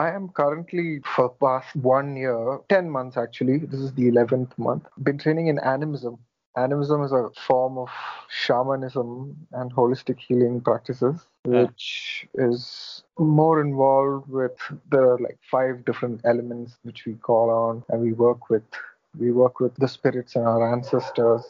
I am currently for past one year, 10 months actually. This is the 11th month. Been training in animism. Animism is a form of shamanism and holistic healing practices, Yeah. which is more involved with there are like five different elements which we call on and we work with. We work with the spirits and our ancestors.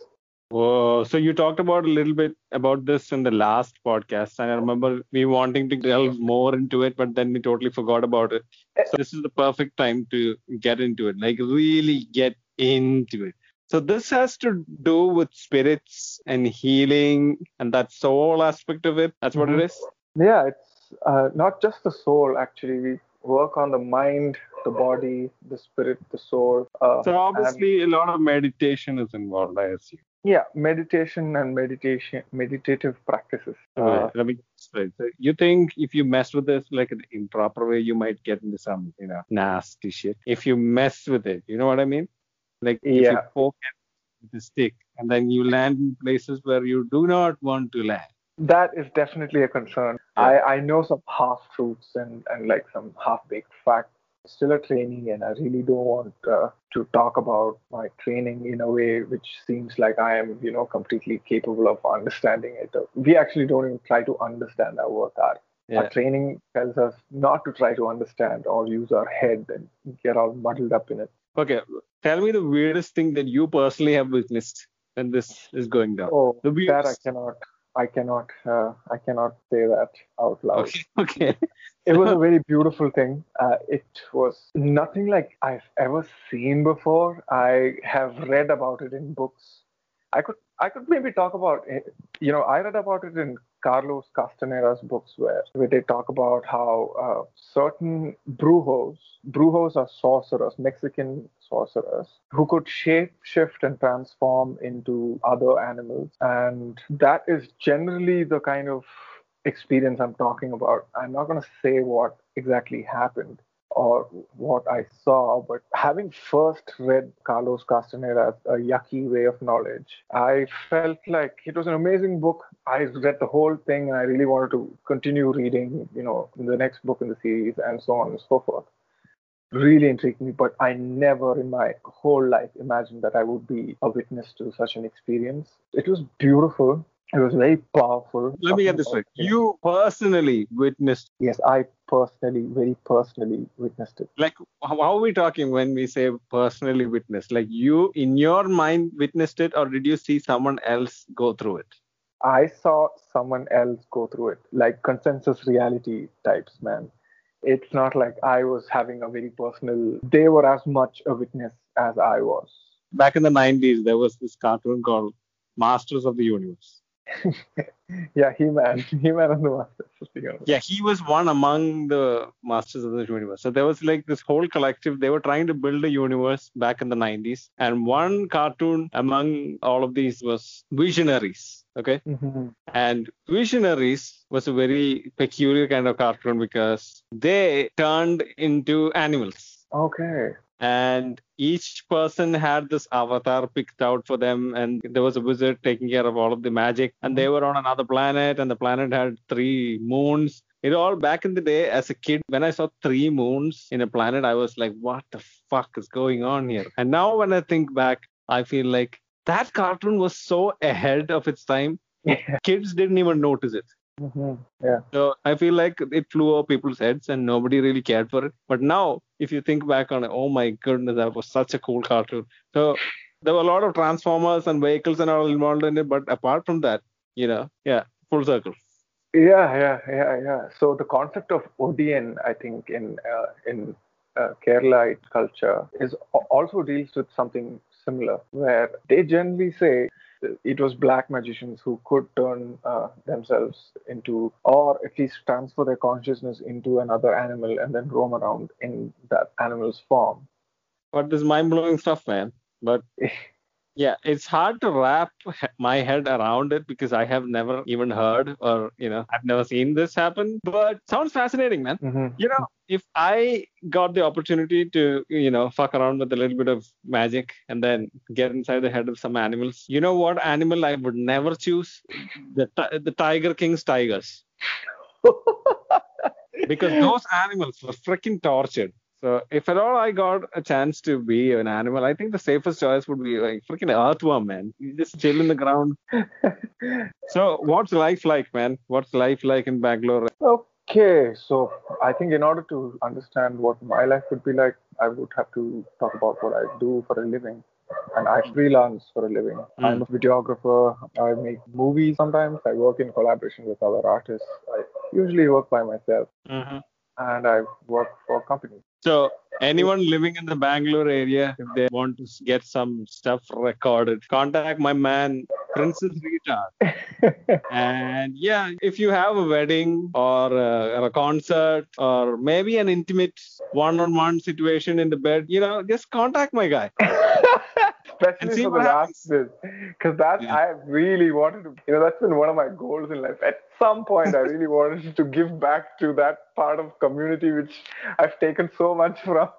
Whoa. So you talked about a little bit about this in the last podcast, and I remember me wanting to delve more into it, but then we totally forgot about it. So this is the perfect time to get into it, like really get into it. So this has to do with spirits and healing and that soul aspect of it. That's what it Mhm. is. Yeah, it's uh, not just the soul actually. We work on the mind, the body, the spirit, the soul. Uh, So and- obviously a lot of meditation is involved, I assume. Yeah, meditation and meditation, meditative practices. Uh, wait, let me explain. So you think if you mess with this like an improper way, you might get into some, you know, nasty shit. If you mess with it, you know what I mean? Like if you Yeah. poke it with a stick and then you land in places where you do not want to land. that is definitely a concern. Yeah. I, I know some half truths and, and like some half baked facts. Still a trainee, and I really don't want uh, to talk about my training in a way which seems like I am, you know, completely capable of understanding it. We actually don't even try to understand our work art. Yeah. Our training tells us not to try to understand or use our head and get all muddled up in it. Okay. Tell me the weirdest thing that you personally have witnessed when this is going down. Oh, The that I cannot, I cannot, uh, I cannot say that out loud. Okay. Okay. It was a very beautiful thing. Uh, it was nothing like I've ever seen before. I have read about it in books. I could I could maybe talk about it. You know, I read about it in Carlos Castaneda's books where, where they talk about how uh, certain brujos, brujos are sorcerers, Mexican sorcerers, who could shape shift and transform into other animals. And that is generally the kind of experience I'm talking about. I'm not going to say what exactly happened or what I saw, but having first read Carlos Castaneda's A Yaqui Way of Knowledge, I felt like it was an amazing book. I read the whole thing and I really wanted to continue reading, you know, the next book in the series and so on and so forth. Really intrigued me, but I never in my whole life imagined that I would be a witness to such an experience. It was beautiful. It was very powerful. Let me get this right. You personally witnessed Yes, I personally, very personally witnessed it. like how how are we talking when we say personally witnessed like you in your mind witnessed it or did you see someone else go through it I saw someone else go through it, like consensus reality types, man. It's not like I was having a very personal, they were as much a witness as I was. back in the 90s there was this cartoon called masters of the universe yeah, He Man, He Man and the Masters of the Universe. yeah he was one among the masters of the universe so there was like this whole collective they were trying to build a universe back in the 90s and one cartoon among all of these was visionaries okay Mhm. And Visionaries was a very peculiar kind of cartoon because they turned into animals. Okay. And each person had this avatar picked out for them, and there was a wizard taking care of all of the magic. And they were on another planet, and the planet had three moons. It all back in the day, as a kid, when I saw three moons in a planet, I was like, what the fuck is going on here? And now when I think back, I feel like that cartoon was so ahead of its time Yeah. kids didn't even notice it. Mhm. Yeah. So I feel like it flew over people's heads and nobody really cared for it. But now, if you think back on it, oh my goodness, that was such a cool cartoon. So there were a lot of transformers and vehicles and all involved in it. But apart from that, you know, yeah, full circle. Yeah, yeah, yeah, yeah. So the concept of Odiyan, I think, in uh, in uh, Keralite culture, is also deals with something similar, where they generally say it was black magicians who could turn uh, themselves into, or at least transfer their consciousness into another animal and then roam around in that animal's form. But this mind blowing stuff, man. But yeah, it's hard to wrap my head around it because I have never even heard or, you know, I've never seen this happen. But sounds fascinating, man. Mhm. you know, if I got the opportunity to, you know, fuck around with a little bit of magic and then get inside the head of some animals, you know what animal I would never choose? The the Tiger King's tigers. because those animals were freaking tortured. So if at all I got a chance to be an animal, I think the safest choice would be like freaking earthworm, man. You just chill in the ground. so what's life like, man? What's life like in Bangalore? Okay, so I think in order to understand what my life would be like, I would have to talk about what I do for a living. And I freelance for a living. Mm. I'm a videographer. I make movies sometimes. I work in collaboration with other artists. I usually work by myself Mm-hmm. And I work for companies. So anyone living in the Bangalore area, if they want to get some stuff recorded, contact my man Princess Rita. And yeah, if you have a wedding or a, or a concert or maybe an intimate one-on-one situation in the bed, you know, just contact my guy. Especially for the last bit. Because that Yeah. I really wanted to, you know, that's been one of my goals in life. At some point, I really wanted to give back to that part of community which I've taken so much from.